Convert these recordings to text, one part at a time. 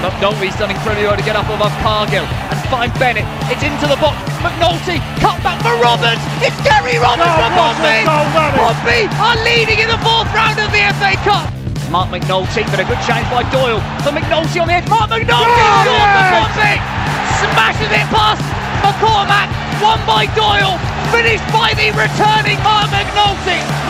McNulty's done incredibly well to get up above Cargill and find Bennett. It's into the box. McNulty cut back for Roberts. It's Gary Roberts for Pompey. Pompey are leading in the fourth round of the FA Cup. Mark McNulty, but a good chance by Doyle. For McNulty on the edge. Mark McNulty oh, scores for. Smashes it past McCormack. Won by Doyle. Finished by the returning Mark McNulty.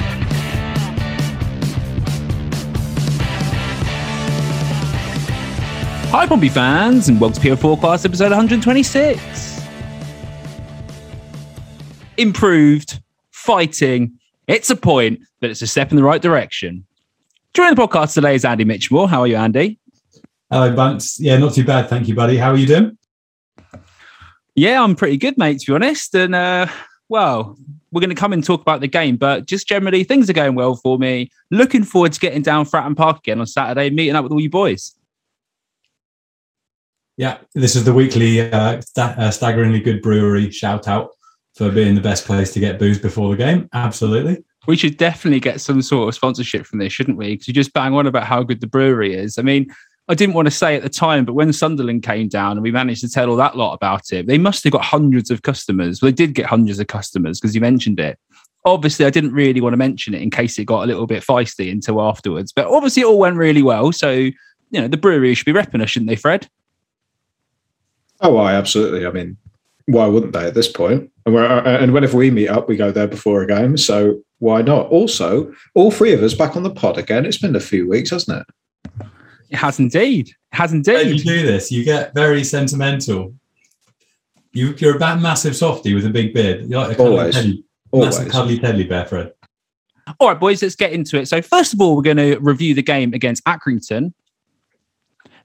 Hi, Pompey fans, and welcome to PO Forecast episode 126. Improved, fighting, it's a point, but it's a step in the right direction. Joining the podcast today is Andy Mitchmore. How are you, Andy? Hello, Bunce. Yeah, not too bad. Thank you, buddy. How are you doing? Yeah, I'm pretty good, mate, to be honest. And, uh, well, we're going to come and talk about the game, but just generally, things are going well for me. Looking forward to getting down Fratton Park again on Saturday, meeting up with all you boys. Yeah, this is the weekly uh, st- uh, staggeringly good brewery shout out for being the best place to get booze before the game. Absolutely. We should definitely get some sort of sponsorship from this, shouldn't we? Because you just bang on about how good the brewery is. I mean, I didn't want to say at the time, but when Sunderland came down and we managed to tell all that lot about it, they must have got hundreds of customers. Well, they did get hundreds of customers because you mentioned it. Obviously, I didn't really want to mention it in case it got a little bit feisty until afterwards. But obviously, it all went really well. So, you know, the brewery should be repping us, shouldn't they, Fred? Oh, I absolutely. I mean, why wouldn't they at this point? And, we're, uh, and whenever we meet up, we go there before a game. So why not? Also, all three of us back on the pod again. It's been a few weeks, hasn't it? It has indeed. It has indeed. When you do this, you get very sentimental. You, you're a massive softy with a big beard. You're like a Always. teddy, Always. massive cuddly teddy bear, Fred. All right, boys, let's get into it. So, first of all, we're going to review the game against Accrington.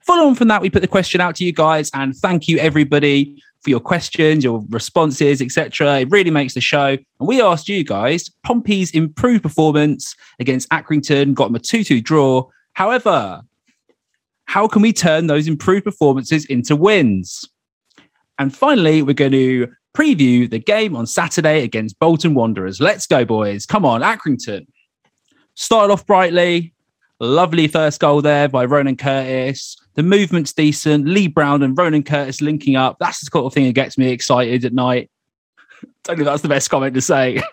Follow on from that, we put the question out to you guys, and thank you everybody for your questions, your responses, etc. It really makes the show. And we asked you guys Pompey's improved performance against Accrington got them a 2 2 draw. However, how can we turn those improved performances into wins? And finally, we're going to preview the game on Saturday against Bolton Wanderers. Let's go, boys. Come on, Accrington. Started off brightly. Lovely first goal there by Ronan Curtis. The movement's decent. Lee Brown and Ronan Curtis linking up. That's the sort of thing that gets me excited at night. Don't think that's the best comment to say.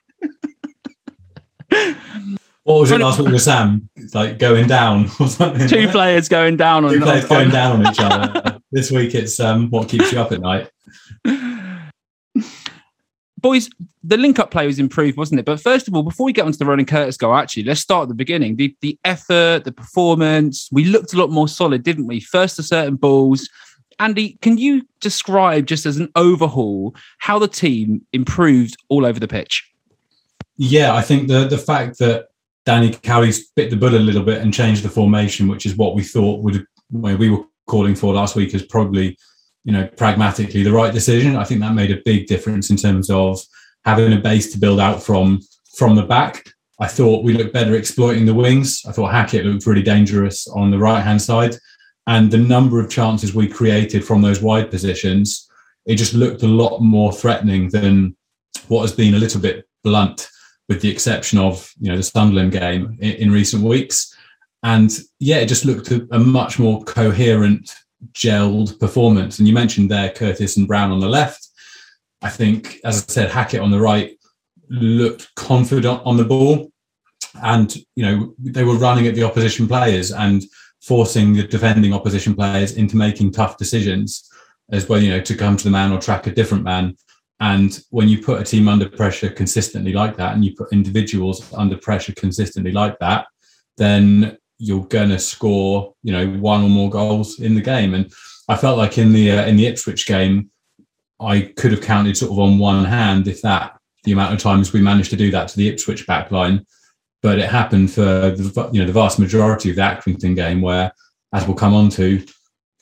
What was it last week with Sam? It's like going down or something. Two players going down on Two players going down on each other. this week it's um, what keeps you up at night. Boys, the link up play was improved, wasn't it? But first of all, before we get onto the Ronan Curtis goal, actually, let's start at the beginning. The the effort, the performance, we looked a lot more solid, didn't we? First to certain balls. Andy, can you describe just as an overhaul how the team improved all over the pitch? Yeah, I think the the fact that Danny Cowley bit the bullet a little bit and changed the formation, which is what we thought would we were calling for last week, is probably you know pragmatically the right decision. I think that made a big difference in terms of having a base to build out from from the back. I thought we looked better exploiting the wings. I thought Hackett looked really dangerous on the right hand side, and the number of chances we created from those wide positions, it just looked a lot more threatening than what has been a little bit blunt with the exception of you know the Sunderland game in, in recent weeks. And yeah, it just looked a, a, much more coherent, gelled performance. And you mentioned there Curtis and Brown on the left. I think, as I said, Hackett on the right looked confident on the ball, and you know they were running at the opposition players and forcing the defending opposition players into making tough decisions as well. You know to come to the man or track a different man. And when you put a team under pressure consistently like that, and you put individuals under pressure consistently like that, then you're going to score, you know, one or more goals in the game. And I felt like in the uh, in the Ipswich game, I could have counted sort of on one hand, if that, the amount of times we managed to do that to the Ipswich backline. But it happened for the you know the vast majority of the Accrington game, where, as we'll come on to,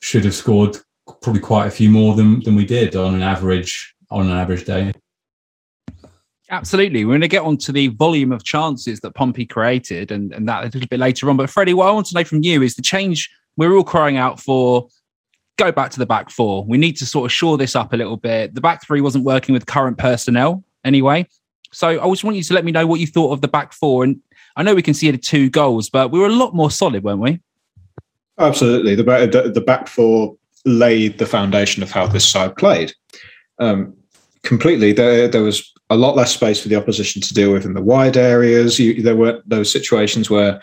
should have scored probably quite a few more than than we did on an average on an average day. Absolutely. We're going to get on to the volume of chances that Pompey created and, and that a little bit later on. But Freddie, what I want to know from you is the change we're all crying out for go back to the back four. We need to sort of shore this up a little bit. The back three wasn't working with current personnel anyway. So I just want you to let me know what you thought of the back four. And I know we conceded two goals, but we were a lot more solid, weren't we? Absolutely. The, the, the back four laid the foundation of how this side played. Um, completely. There, there was a lot less space for the opposition to deal with in the wide areas. You, there weren't those situations where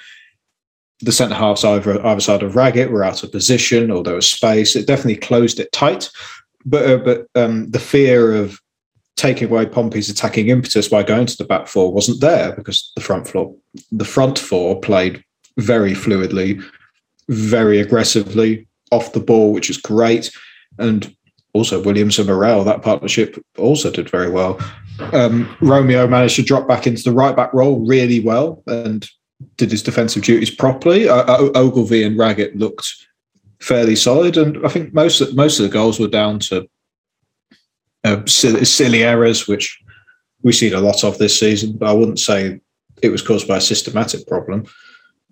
the centre halves either either side of Raggett were out of position or there was space. It definitely closed it tight. But uh, but um, the fear of taking away Pompey's attacking impetus by going to the back four wasn't there because the front floor the front four played very fluidly, very aggressively off the ball, which is great. And also Williams and Morrell that partnership also did very well. Um, Romeo managed to drop back into the right back role really well and did his defensive duties properly. Uh, uh Ogilvie and Raggett looked fairly solid, and I think most of, most of the goals were down to uh, silly, silly, errors, which we've seen a lot of this season. But I wouldn't say it was caused by a systematic problem.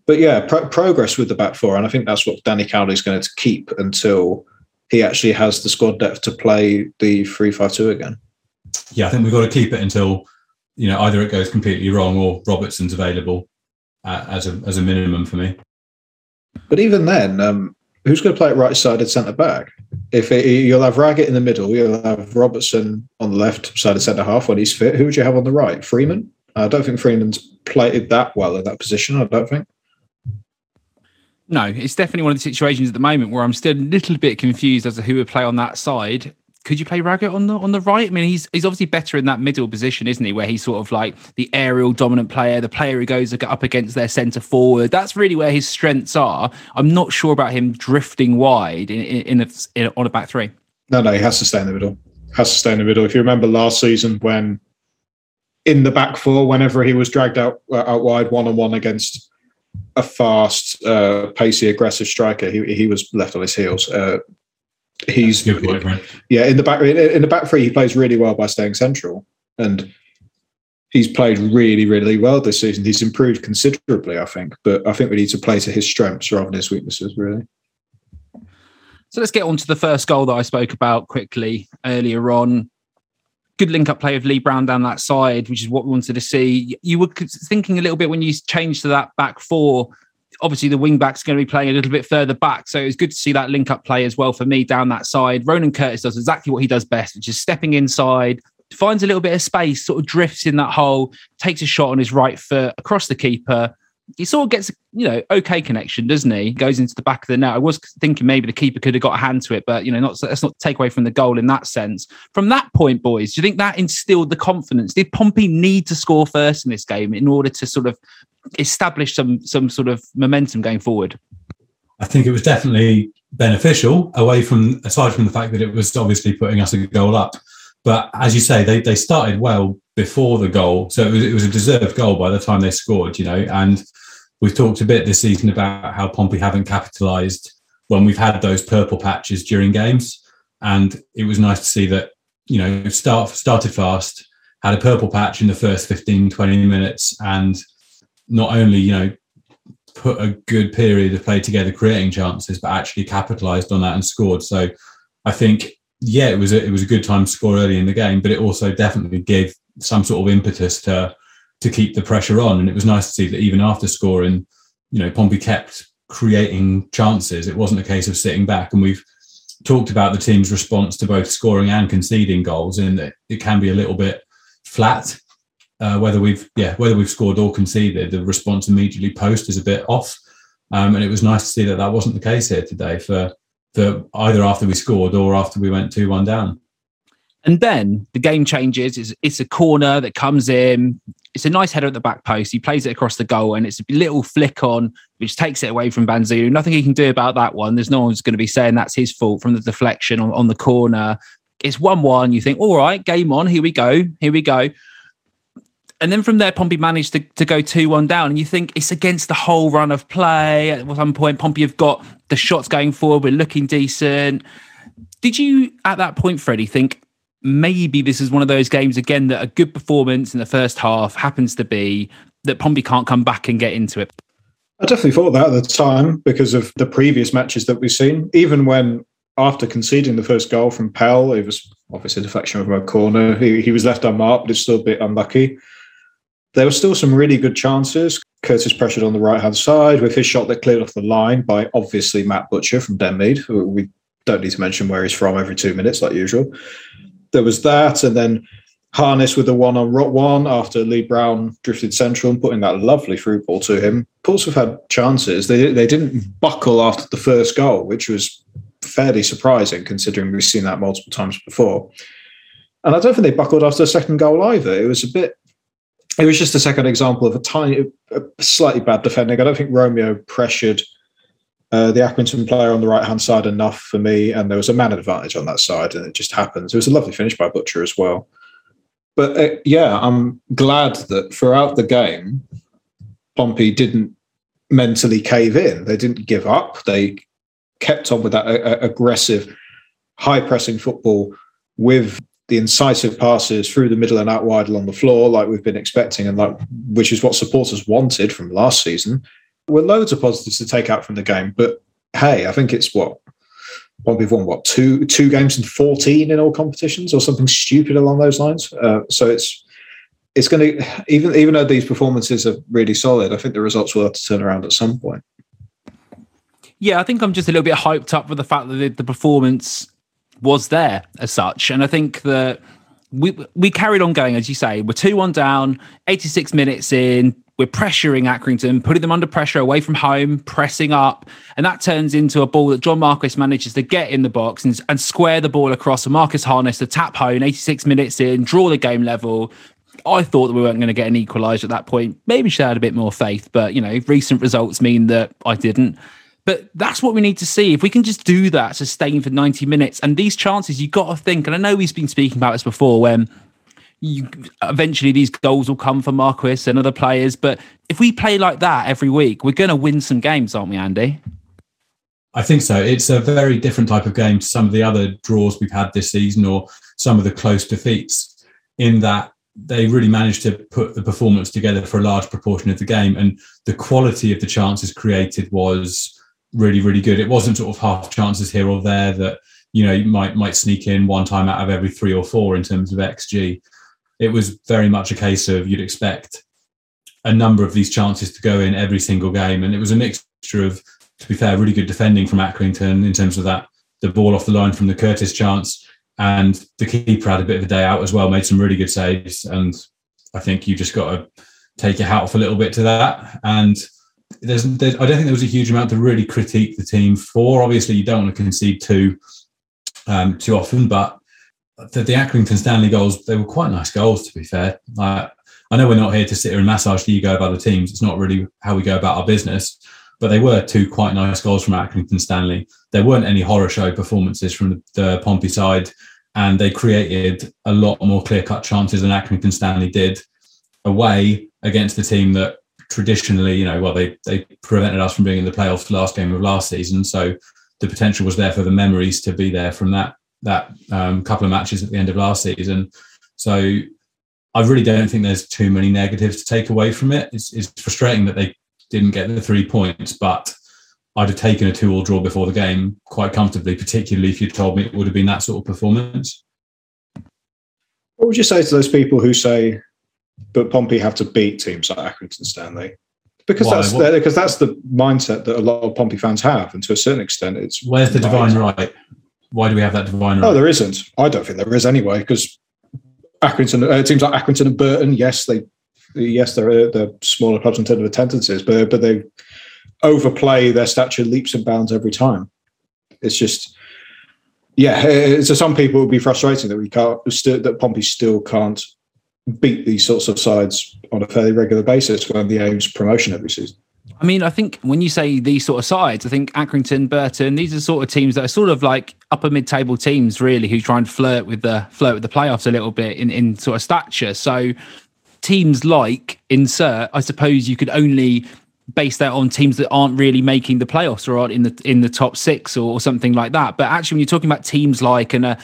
But yeah, pro- progress with the back four, and I think that's what Danny Cowley is going to keep until he actually has the squad depth to play the three-five-two again. Yeah, I think we've got to keep it until you know either it goes completely wrong or Robertson's available uh, as a as a minimum for me. But even then, um, who's going to play at right-sided centre back? If it, you'll have Raggett in the middle, you'll have Robertson on the left side of centre half when he's fit. Who would you have on the right? Freeman. I don't think Freeman's played that well in that position. I don't think. No, it's definitely one of the situations at the moment where I'm still a little bit confused as to who would play on that side. Could you play Raggett on the on the right? I mean, he's he's obviously better in that middle position, isn't he? Where he's sort of like the aerial dominant player, the player who goes up against their centre forward. That's really where his strengths are. I'm not sure about him drifting wide in in, a, in on a back three. No, no, he has to stay in the middle. Has to stay in the middle. If you remember last season when in the back four, whenever he was dragged out uh, out wide one on one against a fast, uh, pacey, aggressive striker. He he was left on his heels. Uh, he's good point, yeah in the back in the back three. He plays really well by staying central, and he's played really really well this season. He's improved considerably, I think. But I think we need to play to his strengths rather than his weaknesses, really. So let's get on to the first goal that I spoke about quickly earlier on good link up play of Lee Brown down that side, which is what we wanted to see. You were thinking a little bit when you changed to that back four. Obviously, the wing back's going to be playing a little bit further back. So it was good to see that link up play as well for me down that side. Ronan Curtis does exactly what he does best, which is stepping inside, finds a little bit of space, sort of drifts in that hole, takes a shot on his right foot across the keeper, he sort of gets you know okay connection, doesn't he? Goes into the back of the net. I was thinking maybe the keeper could have got a hand to it, but you know, not let's not take away from the goal in that sense. From that point, boys, do you think that instilled the confidence? Did Pompey need to score first in this game in order to sort of establish some some sort of momentum going forward? I think it was definitely beneficial away from aside from the fact that it was obviously putting us a goal up. But as you say, they they started well before the goal, so it was, it was a deserved goal by the time they scored. You know, and we've talked a bit this season about how Pompey haven't capitalised when we've had those purple patches during games, and it was nice to see that you know start started fast, had a purple patch in the first 15, 20 minutes, and not only you know put a good period of play together, creating chances, but actually capitalised on that and scored. So I think yeah, it was a, it was a good time to score early in the game, but it also definitely gave some sort of impetus to to keep the pressure on. And it was nice to see that even after scoring, you know, Pompey kept creating chances. It wasn't a case of sitting back. And we've talked about the team's response to both scoring and conceding goals, and that it can be a little bit flat. Uh, whether we've yeah whether we've scored or conceded, the response immediately post is a bit off. Um, and it was nice to see that that wasn't the case here today for for either after we scored or after we went two one down. And then the game changes. It's, it's, a corner that comes in. It's a nice header at the back post. He plays it across the goal, and it's a little flick on, which takes it away from Bazunu. Nothing he can do about that one. There's no one's going to be saying that's his fault from the deflection on, on the corner. It's 1 1. You think, all right, game on. Here we go. Here we go. And then from there, Pompey managed to, to go 2 1 down. And you think it's against the whole run of play. At some point, Pompey have got the shots going forward. We're looking decent. Did you, at that point, Freddie, think maybe this is one of those games again that a good performance in the first half happens to be that Pompey can't come back and get into it? I definitely thought that at the time because of the previous matches that we've seen. Even when, after conceding the first goal from Pell, it was obviously a deflection from a corner. He, he was left unmarked, but it's still a bit unlucky. There were still some really good chances. Curtis pressured on the right hand side with his shot that cleared off the line by obviously Matt Butcher from Denmead. We don't need to mention where he's from every two minutes, like usual. There was that, and then Harness with the one on rot one after Lee Brown drifted central and putting that lovely through ball to him. Portsmouth had chances. They they didn't buckle after the first goal, which was fairly surprising considering we've seen that multiple times before. And I don't think they buckled after the second goal either. It was a bit. It was just a second example of a tiny, a slightly bad defending. I don't think Romeo pressured uh, the Accrington player on the right hand side enough for me, and there was a man advantage on that side, and it just happens. It was a lovely finish by Butcher as well. But uh, yeah, I'm glad that throughout the game, Pompey didn't mentally cave in. They didn't give up. They kept on with that uh, aggressive, high pressing football with the incisive passes through the middle and out wide along the floor, like we've been expecting, and like which is what supporters wanted from last season. Were loads of positives to take out from the game, but hey, I think it's what what we've won what two two games in fourteen in all competitions or something stupid along those lines. Uh, so it's it's going to even even though these performances are really solid, I think the results will have to turn around at some point. Yeah, I think I'm just a little bit hyped up for the fact that the, the performance was there as such, and I think that we we carried on going as you say. We're two one down, 86 minutes in. We're pressuring Accrington, putting them under pressure away from home, pressing up, and that turns into a ball that John Marquis manages to get in the box and, and square the ball across. And Marcus Harness to tap home, 86 minutes in, draw the game level. I thought that we weren't going to get an equaliser at that point. Maybe have had a bit more faith, but you know, recent results mean that I didn't. But that's what we need to see. If we can just do that, sustain for 90 minutes, and these chances, you've got to think, and I know he's been speaking about this before, when you eventually these goals will come for Marquis and other players. But if we play like that every week, we're going to win some games, aren't we, Andy? I think so. It's a very different type of game to some of the other draws we've had this season or some of the close defeats, in that they really managed to put the performance together for a large proportion of the game. And the quality of the chances created was really, really good. It wasn't sort of half chances here or there that you know you might might sneak in one time out of every three or four in terms of xG. It was very much a case of you'd expect a number of these chances to go in every single game, and it was a mixture of, to be fair, really good defending from Accrington in terms of that the ball off the line from the Curtis chance, and the keeper had a bit of a day out as well, made some really good saves, and I think you just got to take your hat off a little bit to that and there's, there's, I don't think there was a huge amount to really critique the team for. Obviously, you don't want to concede too um, too often, but the, the Accrington Stanley goals they were quite nice goals. To be fair, like, I know we're not here to sit here and massage the ego of other teams. It's not really how we go about our business. But they were two quite nice goals from Accrington Stanley. There weren't any horror show performances from the, the Pompey side, and they created a lot more clear cut chances than Accrington Stanley did away against the team that traditionally, you know, well, they they prevented us from being in the playoffs last game of last season, so the potential was there for the memories to be there from that that um, couple of matches at the end of last season. So I really don't think there's too many negatives to take away from it. It's, it's frustrating that they didn't get the three points, but I'd have taken a two-all draw before the game quite comfortably, particularly if you told me it would have been that sort of performance. What would you say to those people who say but Pompey have to beat teams like Accrington Stanley because Why? that's the, because that's the mindset that a lot of Pompey fans have, and to a certain extent, it's where's the divine right? Why do we have that divine right? Oh, there isn't. I don't think there is anyway, because Accrington uh, teams like Accrington and Burton, yes, they yes they're they're smaller clubs in terms of attendances, but but they overplay their stature leaps and bounds every time. It's just yeah, to some people it would be frustrating that we can't that Pompey still can't beat these sorts of sides on a fairly regular basis when the aim's promotion every season. I mean, I think when you say these sort of sides, I think Accrington, Burton, these are sort of teams that are sort of like upper mid-table teams, really, who try and flirt with the flirt with the playoffs a little bit in in sort of stature. So teams like insert, I suppose you could only base that on teams that aren't really making the playoffs or aren't in the in the top six or, or something like that. But actually, when you're talking about teams like and a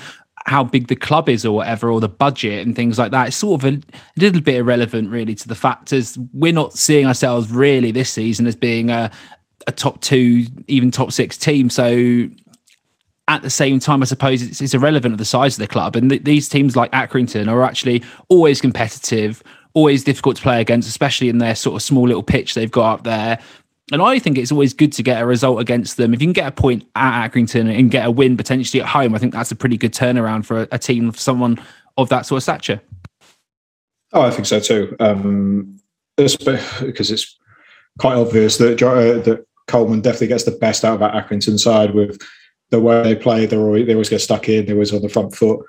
how big the club is or whatever, or the budget and things like that. It's sort of a, little bit irrelevant, really, to the factors. We're not seeing ourselves really this season as being a, a top two, even top six team. So at the same time, I suppose it's, it's irrelevant of the size of the club. And th- these teams like Accrington are actually always competitive, always difficult to play against, especially in their sort of small little pitch they've got up there. And I think it's always good to get a result against them. If you can get a point at Accrington and get a win potentially at home, I think that's a pretty good turnaround for a, a team of someone of that sort of stature. Oh, I think so too. Um, because it's quite obvious that uh, that Coleman definitely gets the best out of that Accrington side with the way they play. They always, they always get stuck in. They're always on the front foot.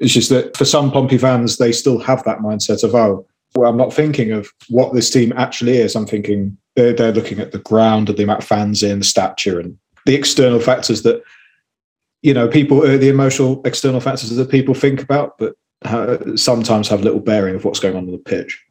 It's just that for some Pompey fans, they still have that mindset of oh, well, I'm not thinking of what this team actually is. I'm thinking they're, they're looking at the ground and the amount of fans in, the stature, and the external factors that you know people, uh, the emotional external factors that people think about, but uh, sometimes have little bearing of what's going on on the pitch.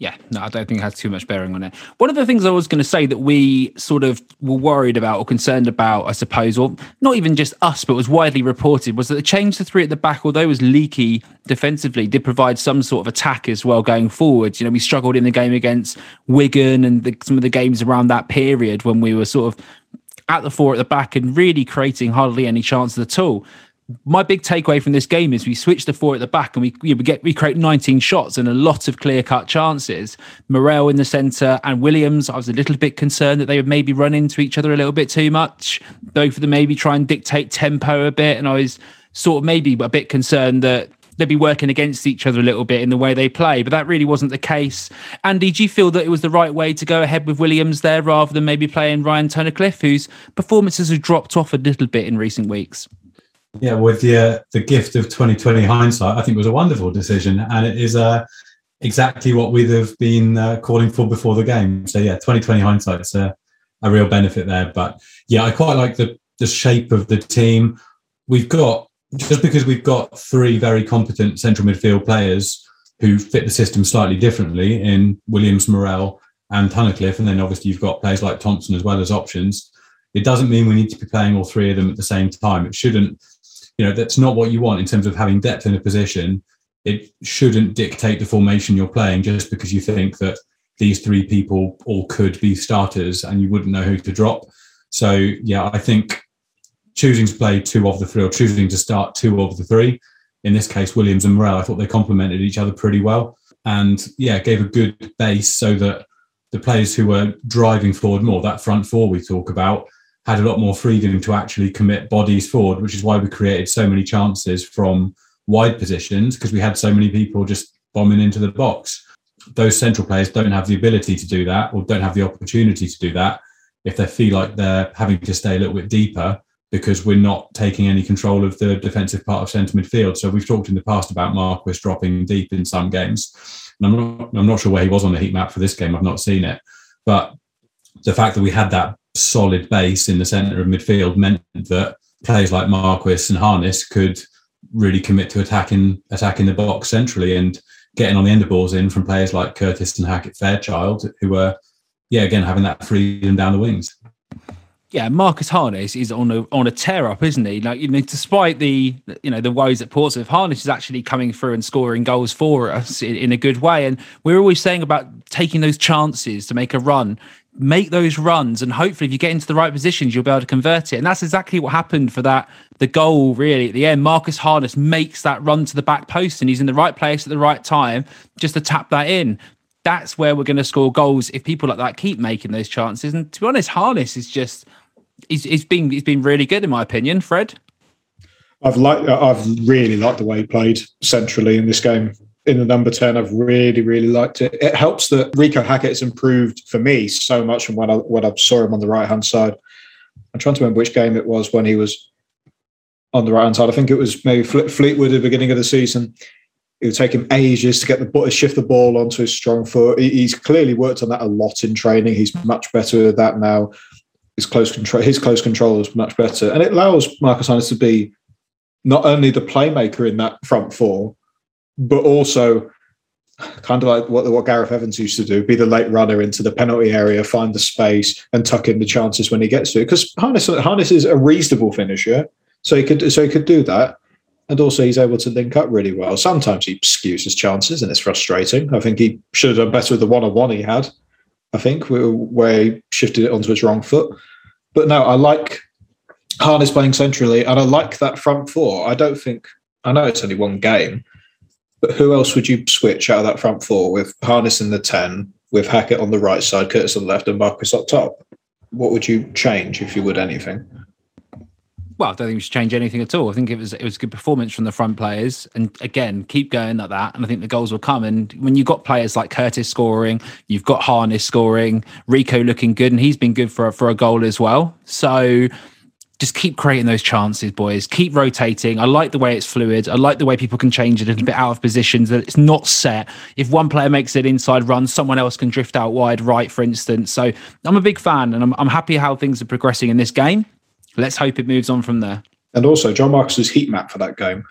Yeah, no, I don't think it has too much bearing on it. One of the things I was going to say that we sort of were worried about or concerned about, I suppose, or not even just us, but was widely reported, was that the change to three at the back, although it was leaky defensively, did provide some sort of attack as well going forward. You know, we struggled in the game against Wigan and the, some of the games around that period when we were sort of at the four at the back and really creating hardly any chances at all my big takeaway from this game is we switched the four at the back and we we get we create 19 shots and a lot of clear cut chances. Morrell in the centre and Williams. I was a little bit concerned that they would maybe run into each other a little bit too much. Both of them maybe try and dictate tempo a bit, and I was sort of maybe a bit concerned that they'd be working against each other a little bit in the way they play, but that really wasn't the case. Andy, do you feel that it was the right way to go ahead with Williams there rather than maybe playing Ryan Tunnicliffe, whose performances have dropped off a little bit in recent weeks? Yeah, with the uh, the gift of 2020 hindsight, I think it was a wonderful decision, and it is uh, exactly what we'd have been uh, calling for before the game. So yeah, 2020 hindsight is a, a real benefit there. But yeah, I quite like the the shape of the team. We've got just because we've got three very competent central midfield players who fit the system slightly differently in Williams, Morrell, and Tunnicliffe, and then obviously you've got players like Thompson as well as options. It doesn't mean we need to be playing all three of them at the same time. It shouldn't you know that's not what you want in terms of having depth in a position. It shouldn't dictate the formation you're playing just because you think that these three people all could be starters and you wouldn't know who to drop. So yeah i think choosing to play two of the three or choosing to start two of the three in this case williams and morrell i thought they complemented each other pretty well. And yeah gave a good base so that the players who were driving forward more that front four we talk about had a lot more freedom to actually commit bodies forward, which is why we created so many chances from wide positions because we had so many people just bombing into the box. Those central players don't have the ability to do that or don't have the opportunity to do that if they feel like they're having to stay a little bit deeper because we're not taking any control of the defensive part of centre midfield. So we've talked in the past about Marquis dropping deep in some games. And I'm not, I'm not sure where he was on the heat map for this game. I've not seen it. But the fact that we had that solid base in the centre of midfield meant that players like Marquis and Harness could really commit to attacking attacking the box centrally and getting on the end of balls in from players like Curtis and Hackett Fairchild, who were, yeah, again having that freedom down the wings. Yeah, Marcus Harness is on a on a tear up, isn't he? Like you know, despite the you know the woes at Portsmouth, Harness is actually coming through and scoring goals for us in, in a good way. And we're always saying about taking those chances to make a run make those runs and hopefully if you get into the right positions you'll be able to convert it. And that's exactly what happened for that the goal really at the end. Marcus harness makes that run to the back post and he's in the right place at the right time just to tap that in. That's where we're going to score goals if people like that keep making those chances. And to be honest harness is just he's, he's been he's been really good in my opinion. Fred? I've liked. I've really liked the way he played centrally in this game in the number 10. I've really, really liked it. It helps that Reeco Hackett's improved for me so much from when I, when I saw him on the right hand side. I'm trying to remember which game it was when he was on the right hand side. I think it was maybe Fleetwood at the beginning of the season. It would take him ages to get the shift the ball onto his strong foot. He's clearly worked on that a lot in training. He's much better at that now. His close control, his close control is much better, and it allows Marcus Harness to be not only the playmaker in that front four, but also kind of like what what Gareth Evans used to do, be the late runner into the penalty area, find the space, and tuck in the chances when he gets to it. Because Harness Harness is a reasonable finisher, so he could so he could do that, and also he's able to link up really well. Sometimes he skews his chances, and it's frustrating. I think he should have done better with the one on one he had. I think where he shifted it onto his wrong foot. But no, I like Harness playing centrally, and I like that front four. I don't think I know it's only one game, but who else would you switch out of that front four with Harness in the 10, with Hackett on the right side, Curtis on the left, and Marquis up top? What would you change if you would anything? Well, I don't think we should change anything at all. I think it was it was a good performance from the front players, and again, keep going like that, and I think the goals will come. And when you've got players like Curtis scoring, you've got Harness scoring, Reeco looking good, and he's been good for a, for a goal as well. So just keep creating those chances, boys. Keep rotating. I like the way it's fluid. I like the way people can change it a little bit out of positions, that it's not set. If one player makes it inside run, someone else can drift out wide right, for instance. So I'm a big fan and I'm, I'm happy how things are progressing in this game. Let's hope it moves on from there. And also, John Marquis's heat map for that game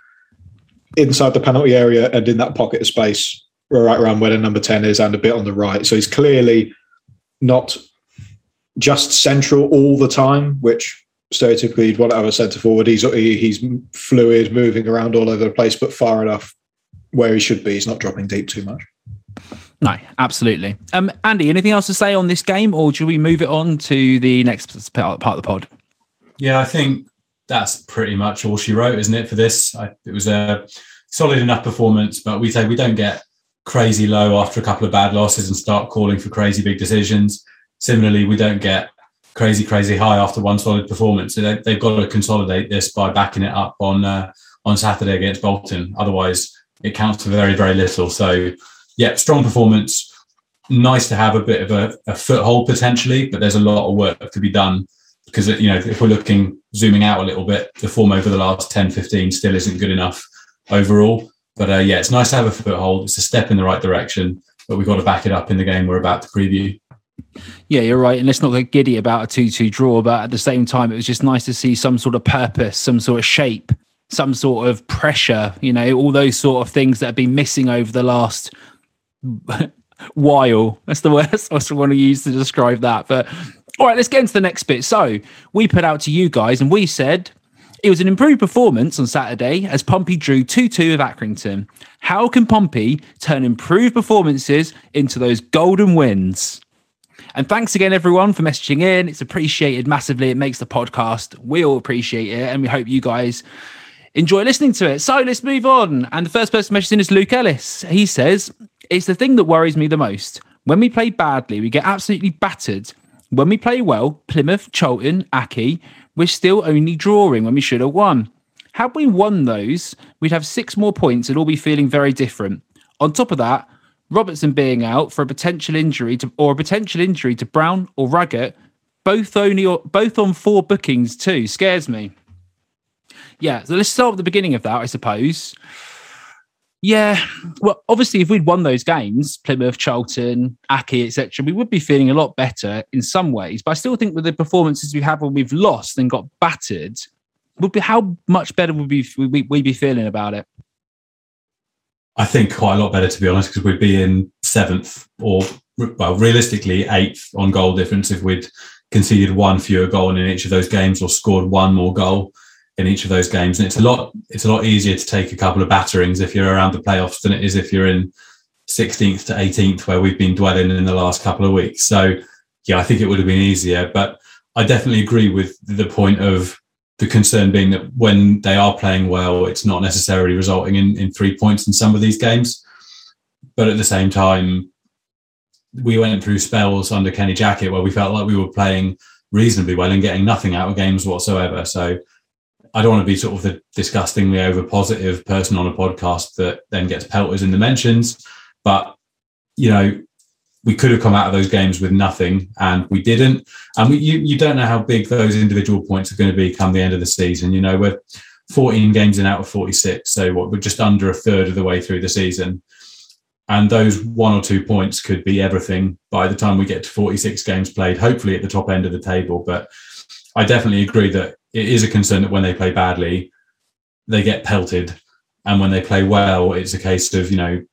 inside the penalty area and in that pocket of space right around where the number 10 is and a bit on the right. So he's clearly not just central all the time, which stereotypically you'd want to have a centre forward. He's he's fluid, moving around all over the place, but far enough where he should be. He's not dropping deep too much. No, absolutely. Um, Andy, anything else to say on this game, or should we move it on to the next part of the pod? Yeah, I think that's pretty much all she wrote, isn't it? For this, I, it was a solid enough performance, but we say we don't get crazy low after a couple of bad losses and start calling for crazy big decisions. Similarly, we don't get crazy, crazy high after one solid performance. So they, have got to consolidate this by backing it up on uh, on Saturday against Bolton. Otherwise, it counts for very, very little. So, yeah, strong performance. Nice to have a bit of a, a foothold potentially, but there's a lot of work to be done because you know if we're looking zooming out a little bit, the form over the last 10, 15 still isn't good enough overall. But uh, yeah, it's nice to have a foothold. It's a step in the right direction, but we've got to back it up in the game we're about to preview. Yeah, you're right. And let's not get giddy about a 2 2 draw, but at the same time, it was just nice to see some sort of purpose, some sort of shape, some sort of pressure, you know, all those sort of things that have been missing over the last while. That's the word I want to use to describe that. But all right, let's get into the next bit. So we put out to you guys and we said it was an improved performance on Saturday as Pompey drew 2 2 with Accrington. How can Pompey turn improved performances into those golden wins? And thanks again, everyone, for messaging in. It's appreciated massively. It makes the podcast. We all appreciate it. And we hope you guys enjoy listening to it. So let's move on. And the first person messaging in is Luke Ellis. He says, It's the thing that worries me the most. When we play badly, we get absolutely battered. When we play well, Plymouth, Charlton, Accy, we're still only drawing when we should have won. Had we won those, we'd have six more points and all be feeling very different. On top of that, Robertson being out for a potential injury to, or a potential injury to Brown or Raggett, both only or, both on four bookings too, scares me. Yeah, so let's start at the beginning of that, I suppose. Yeah, well, obviously, if we'd won those games, Plymouth, Charlton, Accy, etc., we would be feeling a lot better in some ways. But I still think with the performances we have when we've lost and got battered, would be how much better would we we, we be feeling about it? I think quite a lot better to be honest, because we'd be in seventh or well, realistically eighth on goal difference if we'd conceded one fewer goal in each of those games or scored one more goal in each of those games. And it's a lot it's a lot easier to take a couple of batterings if you're around the playoffs than it is if you're in 16th to 18th where we've been dwelling in the last couple of weeks. So yeah, I think it would have been easier. But I definitely agree with the point of the concern being that when they are playing well, it's not necessarily resulting in, in three points in some of these games. But at the same time, we went through spells under Kenny Jackett where we felt like we were playing reasonably well and getting nothing out of games whatsoever. So I don't want to be sort of the disgustingly over positive person on a podcast that then gets pelters in the mentions. But, you know, we could have come out of those games with nothing and we didn't. And we, you, you don't know how big those individual points are going to be come the end of the season. You know, we're 14 games in out of 46. So what we're just under a third of the way through the season. And those one or two points could be everything by the time we get to 46 games played, hopefully at the top end of the table. But I definitely agree that it is a concern that when they play badly, they get pelted. And when they play well, it's a case of, you know,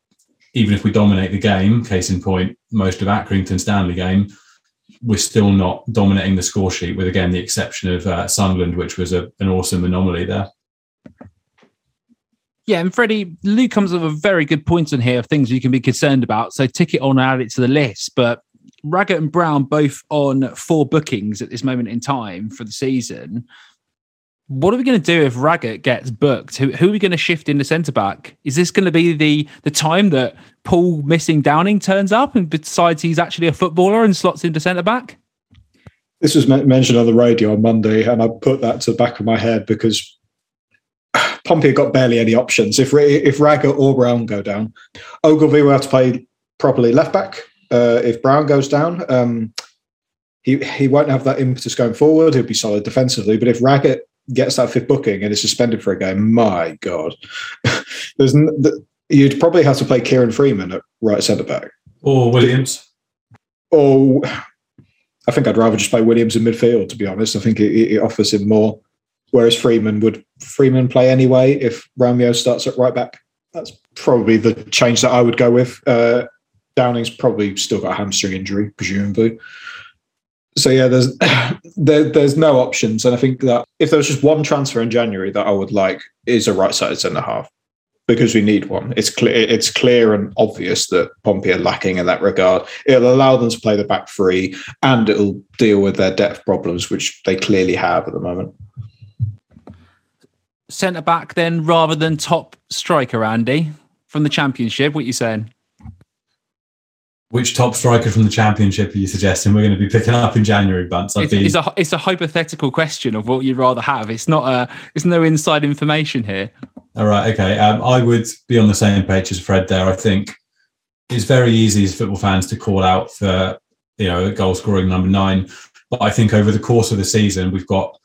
even if we dominate the game, case in point, most of Accrington Stanley game, we're still not dominating the score sheet. With again the exception of uh, Sunderland, which was a, an awesome anomaly there. Yeah, and Freddie, Luke comes up with a very good point in here of things you can be concerned about. So tick it on and add it to the list. But Raggett and Brown both on four bookings at this moment in time for the season. What are we going to do if Raggett gets booked? Who, who are we going to shift in the centre back? Is this going to be the the time that Paul missing Downing turns up and decides he's actually a footballer and slots into centre back? This was mentioned on the radio on Monday, and I put that to the back of my head because Pompey got barely any options. If if Raggett or Brown go down, Ogilvie will have to play properly left back. Uh, if Brown goes down, um, he he won't have that impetus going forward. He'll be solid defensively. But if Raggett gets that fifth booking and is suspended for a game, my god, there's you'd probably have to play Kieron Freeman at right centre back or Williams. Or I think I'd rather just play Williams in midfield. To be honest, I think it, it offers him more Whereas Freeman would Freeman play anyway if Romeo starts at right back. That's probably the change that I would go with. Uh, Downing's probably still got a hamstring injury, presumably. So yeah, there's there, there's no options, and I think that if there was just one transfer in January that I would like is a right-sided centre half because we need one. It's clear it's clear and obvious that Pompey are lacking in that regard. It'll allow them to play the back three, and it'll deal with their depth problems, which they clearly have at the moment centre back then rather than top striker, Andy, from the championship? What are you saying? Which top striker from the championship are you suggesting we're going to be picking up in January, Bunce? It's, it's, a it's a hypothetical question of what you'd rather have. It's not a it's no inside information here. All right, okay. Um, I would be on the same page as Fred there. I think it's very easy as football fans to call out for you know goal scoring number nine, but I think over the course of the season we've got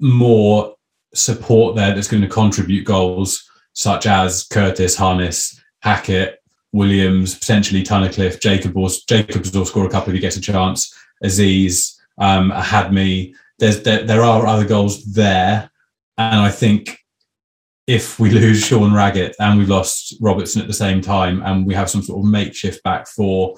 more support there that's going to contribute goals, such as Curtis, Harness, Hackett, Williams, potentially Tunnicliffe, Jacob or Jacobs will score a couple if he gets a chance. Azeez, um, Hadme. There's there, there are other goals there, and I think if we lose Sean Raggett and we've lost Robertson at the same time, and we have some sort of makeshift back four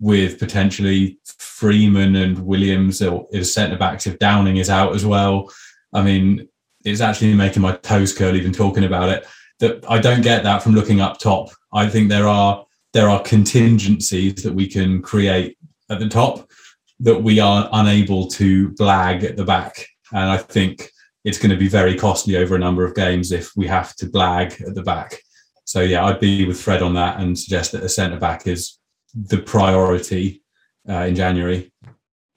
with potentially Freeman and Williams is centre backs if Downing is out as well. I mean, it's actually making my toes curl even talking about it. That I don't get that from looking up top. I think there are there are contingencies that we can create at the top that we are unable to blag at the back, and I think it's going to be very costly over a number of games if we have to blag at the back. So yeah, I'd be with Fred on that and suggest that the centre back is the priority uh, in January.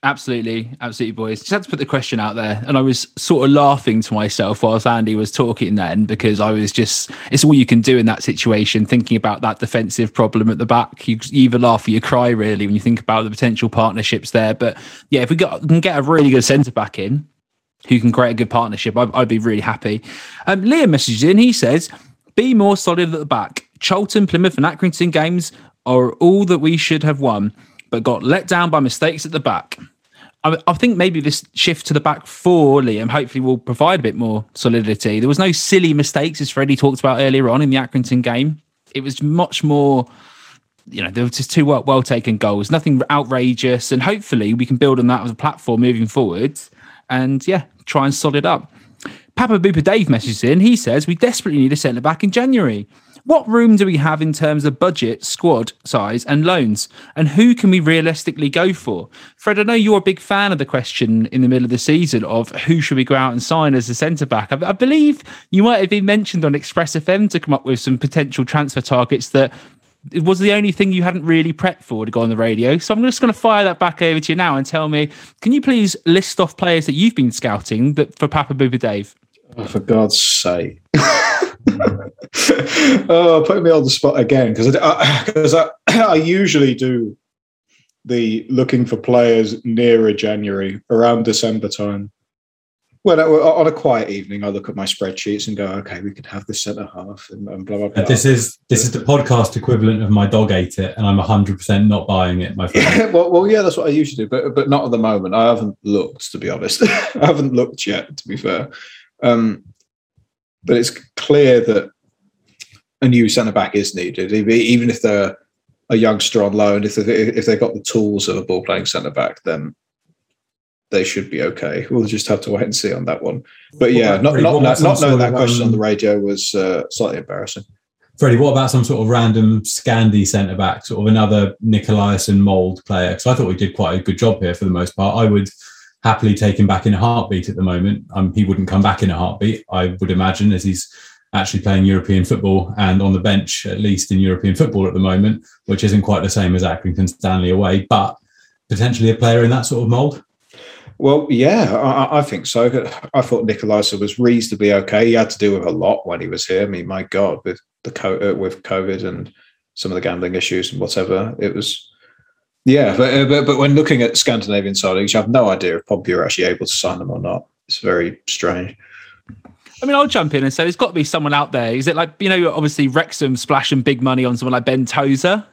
Absolutely, absolutely, boys. Just had to put the question out there, and I was sort of laughing to myself whilst Andy was talking then because I was just—it's all you can do in that situation. Thinking about that defensive problem at the back, you, either laugh or you cry really when you think about the potential partnerships there. But yeah, if we got, can get a really good centre back in who can create a good partnership, I'd, I'd be really happy. Um, Liam messages in. He says, "Be more solid at the back. Charlton, Plymouth, and Accrington games are all that we should have won." but got let down by mistakes at the back. I, I think maybe this shift to the back four, Liam, hopefully will provide a bit more solidity. There was no silly mistakes, as Freddie talked about earlier on in the Accrington game. It was much more you know, there were just two well, taken goals, nothing outrageous, and hopefully we can build on that as a platform moving forward. And yeah, try and solid up. Papa Booper Dave messages in. He says we desperately need a centre back in January. What room do we have in terms of budget, squad size, and loans? And who can we realistically go for? Fred, I know you're a big fan of the question in the middle of the season of who should we go out and sign as a centre back. I, I believe you might have been mentioned on Express FM to come up with some potential transfer targets that it was the only thing you hadn't really prepped for to go on the radio. So I'm just going to fire that back over to you now and tell me, can you please list off players that you've been scouting that for Papa Booba Dave? Oh, for God's sake. oh, putting me on the spot again because I, because I, I, usually do the looking for players nearer January around December time. When I, on a quiet evening, I look at my spreadsheets and go, "Okay, we could have this centre half," and, and blah blah blah. This is this is the podcast equivalent of my dog ate it, and I'm 100 percent not buying it. My friend. Yeah, well, well, yeah, that's what I usually do, but but not at the moment. I haven't looked, to be honest. I haven't looked yet, to be fair. Um, but it's clear that a new centre back is needed, even if they're a youngster on loan, if they, if they've got the tools of a ball playing centre back, then they should be okay. We'll just have to wait and see on that one. But yeah, not Freddie, not, not, not knowing that question on um, the radio was uh, slightly embarrassing. Freddie, what about some sort of random Scandi centre back, sort of another Nicolaisen mould player? Because I thought we did quite a good job here for the most part. I would happily take him back in a heartbeat at the moment. Um, he wouldn't come back in a heartbeat, I would imagine, as he's actually playing European football and on the bench, at least in European football at the moment, which isn't quite the same as Accrington Stanley away, but potentially a player in that sort of mould. Well, yeah, I, I- think so. I thought Nicolaisen was reasonably okay. He had to deal with a lot when he was here. I mean, my God, with the co- uh, with COVID and some of the gambling issues and whatever, it was. Yeah, but, uh, but but when looking at Scandinavian signings, you have no idea if Pompey are actually able to sign them or not. It's very strange. I mean, I'll jump in and say there's got to be someone out there. Is it like, you know, obviously Wrexham splashing big money on someone like Ben Tozer?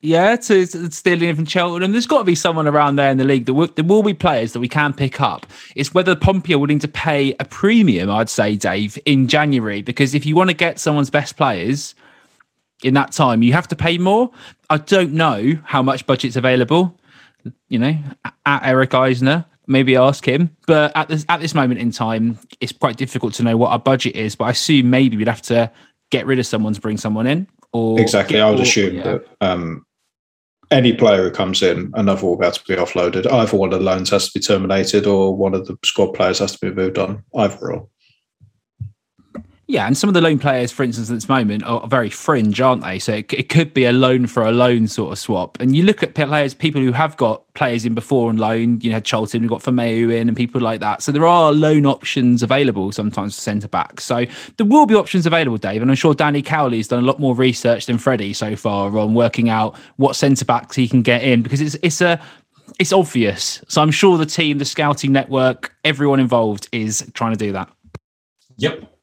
Yeah, to, to stealing from Cheltenham. There's got to be someone around there in the league. Will, there will be players that we can pick up. It's whether Pompey are willing to pay a premium, I'd say, Dave, in January. Because if you want to get someone's best players in that time, you have to pay more. I don't know how much budget's available. You know, at Eric Eisner, maybe ask him. But at this at this moment in time, it's quite difficult to know what our budget is. But I assume maybe we'd have to get rid of someone to bring someone in. Or Exactly. I would or- assume yeah. that um, any player who comes in, another will be able to be offloaded. Either one of the loans has to be terminated, or one of the squad players has to be moved on. Either or. Yeah, and some of the loan players, for instance, at this moment are very fringe, aren't they? So it, it could be a loan for a loan sort of swap. And you look at players, people who have got players in before on loan. You know, Charlton, we've got Famewo in, and people like that. So there are loan options available sometimes for centre backs. So there will be options available, Dave. And I'm sure Danny Cowley's done a lot more research than Freddie so far on working out what centre backs he can get in because it's it's a it's obvious. So I'm sure the team, the scouting network, everyone involved is trying to do that. Yep.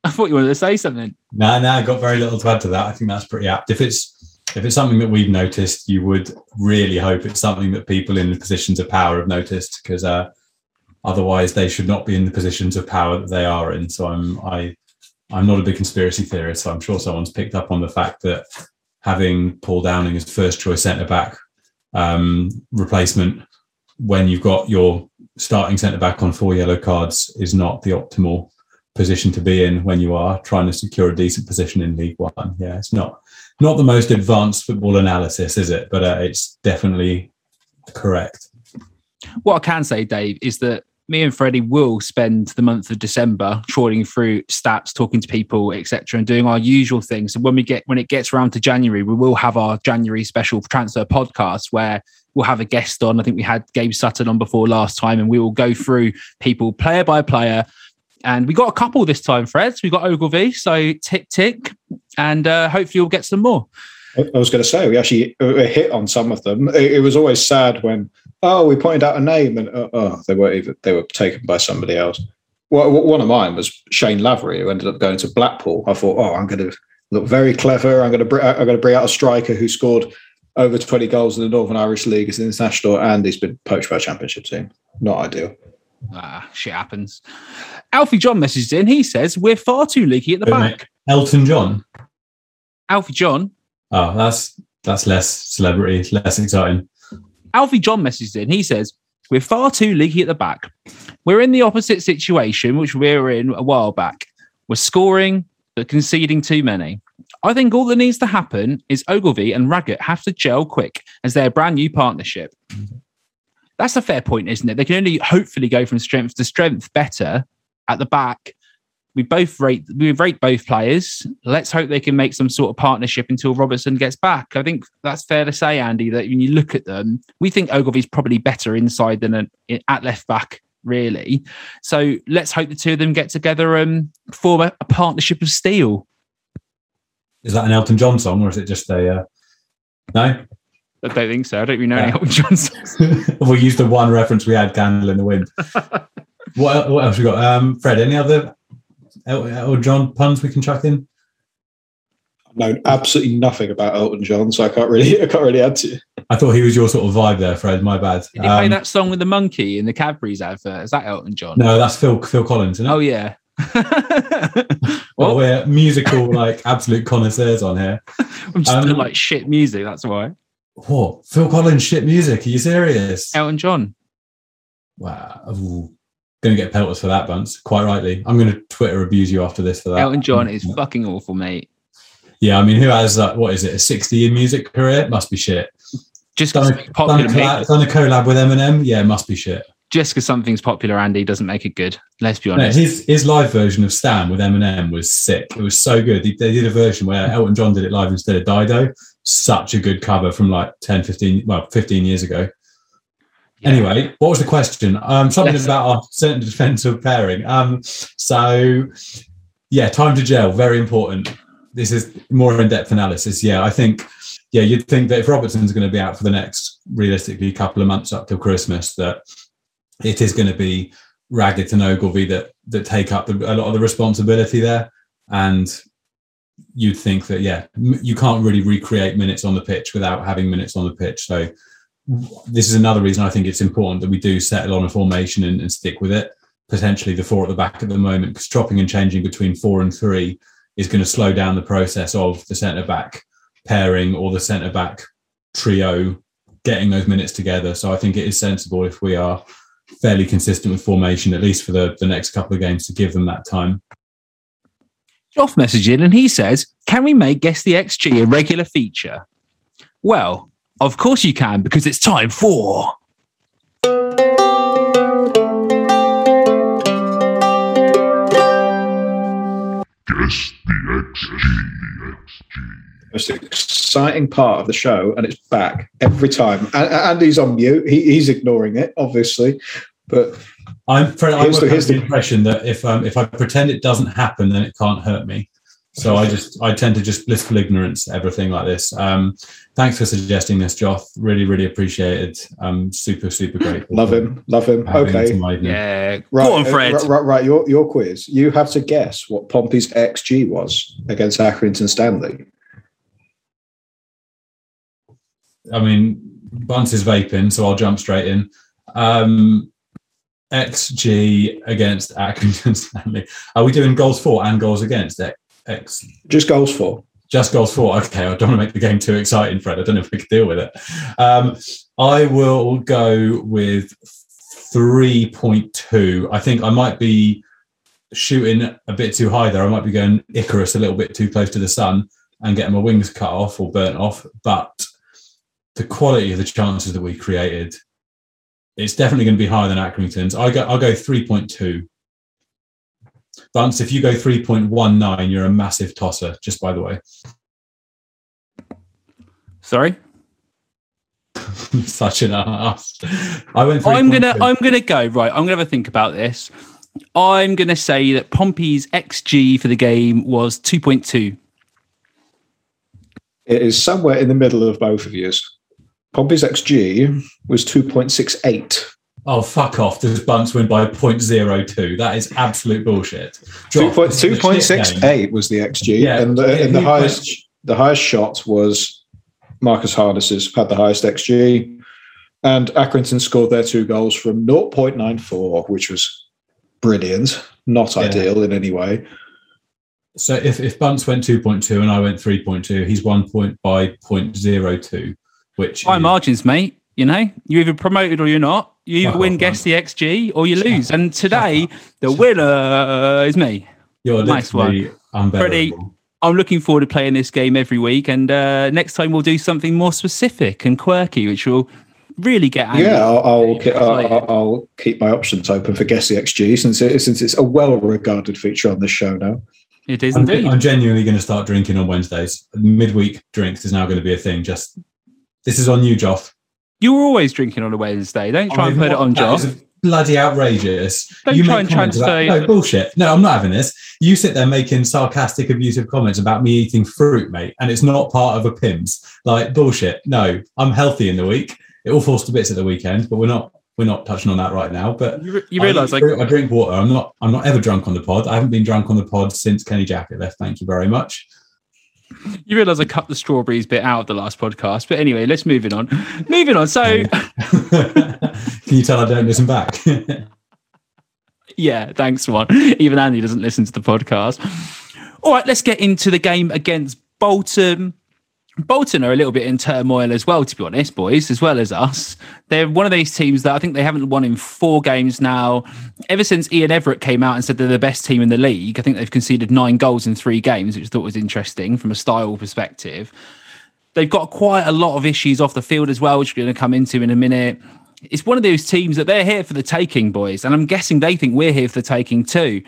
I thought you wanted to say something. No, no, I got very little to add to that. I think that's pretty apt. If it's if it's something that we've noticed, you would really hope it's something that people in the positions of power have noticed, because uh, otherwise they should not be in the positions of power that they are in. So I'm I I'm not a big conspiracy theorist, so I'm sure someone's picked up on the fact that having Paul Downing as first choice centre back um, replacement when you've got your starting centre back on four yellow cards is not the optimal position to be in when you are trying to secure a decent position in League One. Yeah, it's not not the most advanced football analysis, is it? But uh, it's definitely correct. What I can say, Dave, is that me and Freddie will spend the month of December trawling through stats, talking to people, etc., and doing our usual things. So when we get when it gets around to January, we will have our January special transfer podcast where we'll have a guest on. I think we had Gabe Sutton on before last time, and we will go through people player by player. And we got a couple this time, Fred. We got Ogilvie, so tick tick, and uh, hopefully we'll get some more. I was going to say we actually uh, hit on some of them. It, was always sad when oh we pointed out a name and uh, oh they were even they were taken by somebody else. Well, one of mine was Shane Lavery who ended up going to Blackpool. I thought oh I'm going to look very clever. I'm going to I'm going to bring out a striker who scored over 20 goals in the Northern Irish League as an international and he's been poached by a championship team. Not ideal. Ah, shit happens. Alfie John messages in. He says we're far too leaky at the Wait, back. mate, Elton John. Alfie John. Oh, that's that's less celebrity, less exciting. Alfie John messages in. He says we're far too leaky at the back. We're in the opposite situation, which we were in a while back. We're scoring but conceding too many. I think all that needs to happen is Ogilvie and Raggett have to gel quick as their brand new partnership. That's a fair point, isn't it? They can only hopefully go from strength to strength better at the back. We both rate we rate both players. Let's hope they can make some sort of partnership until Robertson gets back. I think that's fair to say, Andy, that when you look at them, we think Ogilvie's probably better inside than an, at left back, really. So let's hope the two of them get together and form a, a partnership of steel. Is that an Elton John song, or is it just a? Uh, no, I don't think so. I don't even know any Elton John songs. we used the one reference we had, "Candle in the Wind." what, what else we got? Um, Fred, any other El- Elton John puns we can chuck in? I've known absolutely nothing about Elton John, so I can't really I can't really add to you. I thought he was your sort of vibe there, Fred. My bad. Did he play Um, that song with the monkey in the Cadbury's advert? Is that Elton John? No, that's Phil Phil Collins. Isn't it? Oh yeah. well, we're musical, like absolute connoisseurs on here. I'm just Um, doing like shit music. That's why. What? Phil Collins shit music? Are you serious? Elton John. Wow. Ooh. Gonna get pelters for that, Bunce. Quite rightly. I'm gonna Twitter abuse you after this for that. Elton John is fucking awful, mate. Yeah, I mean, who has like what is it? A 60 in music career? Must be shit. Just Done a, done, a collab, done a collab with Eminem? Yeah, must be shit. just because something's popular, Andy doesn't make it good. Let's be No, honest. his his live version of Stan with Eminem was sick. It was so good. They, they did a version where Elton John did it live instead of Dido. Such a good cover from like 10, 15, well, 15 years ago. Yeah. Anyway, what was the question? Um, something Yes. about our certain defensive pairing. Um, so yeah, time to gel, very important. This is more in-depth analysis. Yeah, I think. Yeah, you'd think that if Robertson's going to be out for the next realistically couple of months up till Christmas, that it is going to be Raggett and Ogilvie that that take up the, a lot of the responsibility there, and you'd think that yeah, you can't really recreate minutes on the pitch without having minutes on the pitch. So this is another reason I think it's important that we do settle on a formation and, and stick with it. Potentially the four at the back at the moment, because chopping and changing between four and three is going to slow down the process of the centre back pairing or the centre back trio getting those minutes together. So I think it is sensible if we are fairly consistent with formation, at least for the, the next couple of games, to give them that time. Joff messaged in and he says, Can we make Guess the XG a regular feature? Well, of course you can, because it's time for. Guess the XG. most exciting part of the show, and it's back every time. And Andy's on mute; he, he's ignoring it, obviously. But I'm pre- I Here's work the- the the- impression that if um, if I pretend it doesn't happen, then it can't hurt me. So I just I tend to just blissful ignorance everything like this. Um, thanks for suggesting this, Joth. Really, really appreciate it. Um, super, super grateful. love him, love him. Okay, in. Yeah. right, Go on, uh, Fred. Right, right, right. Your your quiz. You have to guess what Pompey's XG was against Accrington Stanley. I mean, Bunce is vaping, so I'll jump straight in. Um, XG against Accrington Stanley. Are we doing goals for and goals against? X, X Just goals for. just goals for. Okay, I don't want to make the game too exciting, Fred. I don't know if we can deal with it. Um, I will go with 3.2. I think I might be shooting a bit too high there. I might be going Icarus a little bit too close to the sun and getting my wings cut off or burnt off. But the quality of the chances that we created, it's definitely going to be higher than Accrington's. I go, I'll go 3.2. Bunce, if you go 3.19, you're a massive tosser, just by the way. Sorry. Such an ass. I went. I'm gonna I'm gonna go right. I'm gonna have a think about this. I'm gonna say that Pompey's XG for the game was 2.2. It is somewhere in the middle of both of yours. Pompey's XG was two point six eight. Oh fuck off! Does Bunce win by 0.02? That is absolute bullshit. Two Drop. point This is two a point shit six game. eight was the XG, Yeah, and the, and the highest went- the highest shot was Marcus Harness's had the highest XG, and Accrington scored their two goals from 0.94, which was brilliant, not Yeah. ideal in any way. So if if Bunce went 2.2 and I went 3.2, he's one point by 0.02, which High is- margins, mate. You know, you're either promoted or you're not. You either win off, guess man. the XG or you Shut lose. up. And today, the Shut winner is me. you're nice literally unbearable. Freddie, I'm looking forward to playing this game every week. And uh, next time we'll do something more specific and quirky, which will really get Andy yeah, I'll, I'll, I'll, excited. I'll- I'll keep my options open for guess the XG since it, since it's a well-regarded feature on this show now. It is I'm, indeed. I'm genuinely going to start drinking on Wednesdays. Midweek drinks is now going to be a thing. Just this is on you, Joff. You were always drinking on a Wednesday. Don't try and Oh, put it on, is bloody outrageous. Don't you try make and transfer- no bullshit. No, I'm not having this. You sit there making sarcastic, abusive comments about me eating fruit, mate, and it's not part of a Pimm's. Like bullshit. No, I'm healthy in the week. It all falls to bits at the weekend, but we're not. We're not touching on that right now. But You, you realise, like, I drink water. I'm not. I'm not ever drunk on the pod. I haven't been drunk on the pod since Kenny Jackett left. Thank you very much. You realise I cut the strawberries bit out of the last podcast. But anyway, let's move it on. Moving on. So Can you tell I don't listen back? yeah, thanks, one. Even Andy doesn't listen to the podcast. All right, let's get into the game against Bolton. Bolton are a little bit in turmoil as well, to be honest, boys, as well as us. They're one of these teams that I think they haven't won in four games now. Ever since Ian Evatt came out and said they're the best team in the league, I think they've conceded nine goals in three games, which I thought was interesting from a style perspective. They've got quite a lot of issues off the field as well, which we're going to come into in a minute. It's one of those teams that they're here for the taking, boys, and I'm guessing they think we're here for the taking too.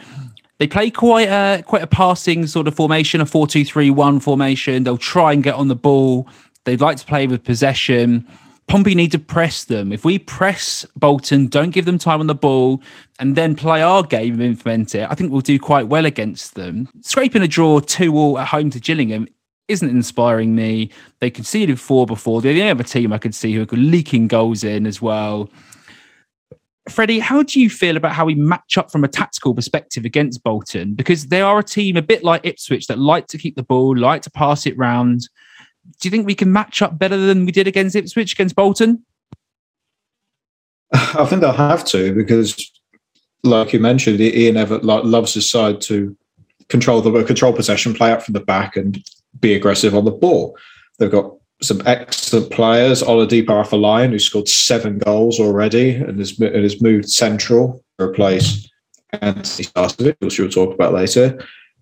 They play quite a quite a passing sort of formation, a 4-2-3-1 formation. They'll try and get on the ball. They'd like to play with possession. Pompey need to press them. If we press Bolton, don't give them time on the ball, and then play our game and implement it, I think we'll do quite well against them. Scraping a draw 2 all at home to Gillingham isn't inspiring me. They conceded four before. They're the only other team I could see who are leaking goals in as well. Freddie, how do you feel about how we match up from a tactical perspective against Bolton? Because they are a team a bit like Ipswich that like to keep the ball, like to pass it round. Do you think we can match up better than we did against Ipswich against Bolton? I think they'll have to because, like you mentioned, Ian Evatt loves his side to control the control possession, play out from the back, and be aggressive on the ball. They've got some excellent players. Oladapo Afolayan, who scored seven goals already and has, and has moved central to replace Anthony Sarcevic, which we'll talk about later.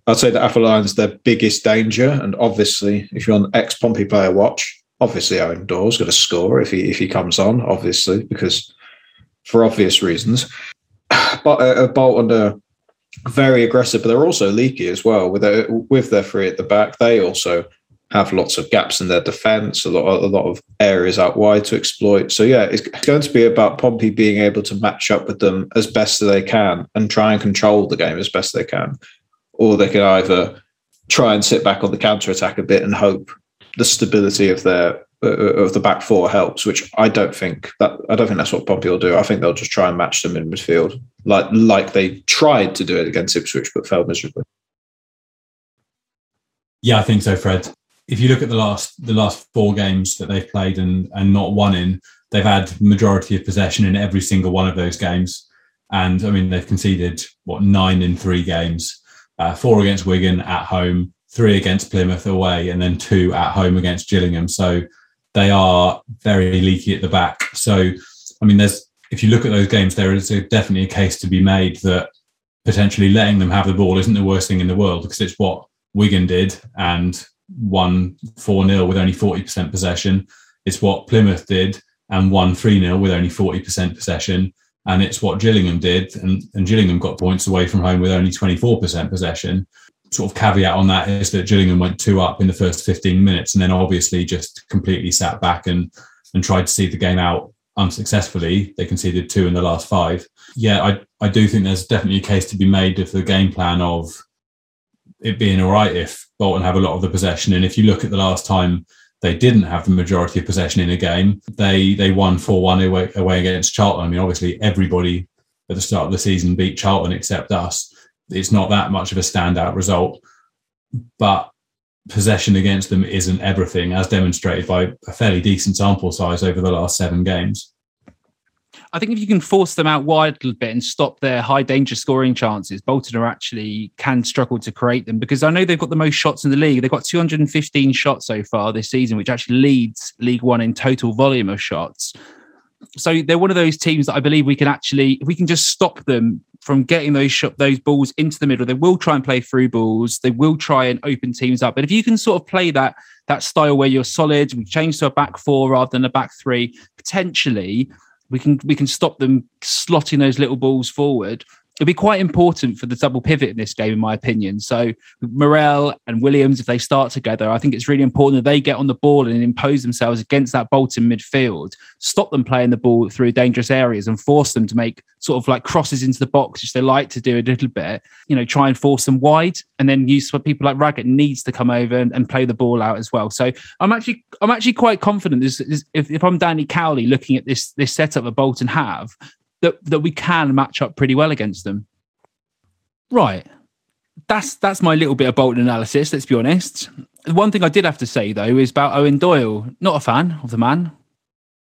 I'd say that Afolayan's their biggest danger. And obviously, if you're on ex Pompey player watch, obviously Eoin Doyle's going to score if he if he comes on, obviously, because for obvious reasons. But uh, Bolton are very aggressive, but they're also leaky as well. With their, with their three at the back, they also have lots of gaps in their defence, a lot, a lot of areas out wide to exploit. So yeah, it's going to be about Pompey being able to match up with them as best as they can and try and control the game as best they can, or they can either try and sit back on the counter attack a bit and hope the stability of their uh, of the back four helps. Which I don't think that I don't think that's what Pompey will do. I think they'll just try and match them in midfield, like like they tried to do it against Ipswich but failed miserably. Yeah, I think so, Fred if you look at the last the last four games that they've played and and not won in, they've had majority of possession in every single one of those games. And I mean, they've conceded what nine in three games, uh, four against Wigan at home, three against Plymouth away, and then two at home against Gillingham. So they are very leaky at the back. So I mean, there's if you look at those games, there is a, definitely a case to be made that potentially letting them have the ball isn't the worst thing in the world because it's what Wigan did and won 4 0 with only 40% possession. It's what Plymouth did and won 3 0 with only 40% possession. And it's what Gillingham did. And, and Gillingham got points away from home with only 24% possession. Sort of caveat on that is that Gillingham went two up in the first 15 minutes and then obviously just completely sat back and, and tried to see the game out unsuccessfully. They conceded two in the last five. Yeah, I, I do think there's definitely a case to be made of the game plan of it being all right if Bolton have a lot of the possession. And if you look at the last time they didn't have the majority of possession in a game, they they won four one away, away against Charlton. I mean, obviously everybody at the start of the season beat Charlton except us. It's not that much of a standout result, but possession against them isn't everything, as demonstrated by a fairly decent sample size over the last seven games. I think if you can force them out wide a little bit and stop their high danger scoring chances, Bolton are actually can struggle to create them because I know they've got the most shots in the league. They've got 215 shots so far this season, which actually leads League One in total volume of shots. So they're one of those teams that I believe we can actually, if we can just stop them from getting those shot, those balls into the middle, they will try and play through balls. They will try and open teams up. But if you can sort of play that that style where you're solid, we change to a back four rather than a back three, potentially we can we can stop them slotting those little balls forward it'll be quite important for the double pivot in this game, in my opinion. So Morrell and Williams, if they start together, I think it's really important that they get on the ball and impose themselves against that Bolton midfield, stop them playing the ball through dangerous areas and force them to make sort of like crosses into the box, which they like to do a little bit, you know, try and force them wide and then use for people like Raggett needs to come over and, and, play the ball out as well. So I'm actually I'm actually quite confident this, this, if, if I'm Danny Cowley looking at this this setup that Bolton have, that that we can match up pretty well against them. Right. That's that's my little bit of Bolton analysis, let's be honest. One thing I did have to say though is about Eoin Doyle. Not a fan of the man.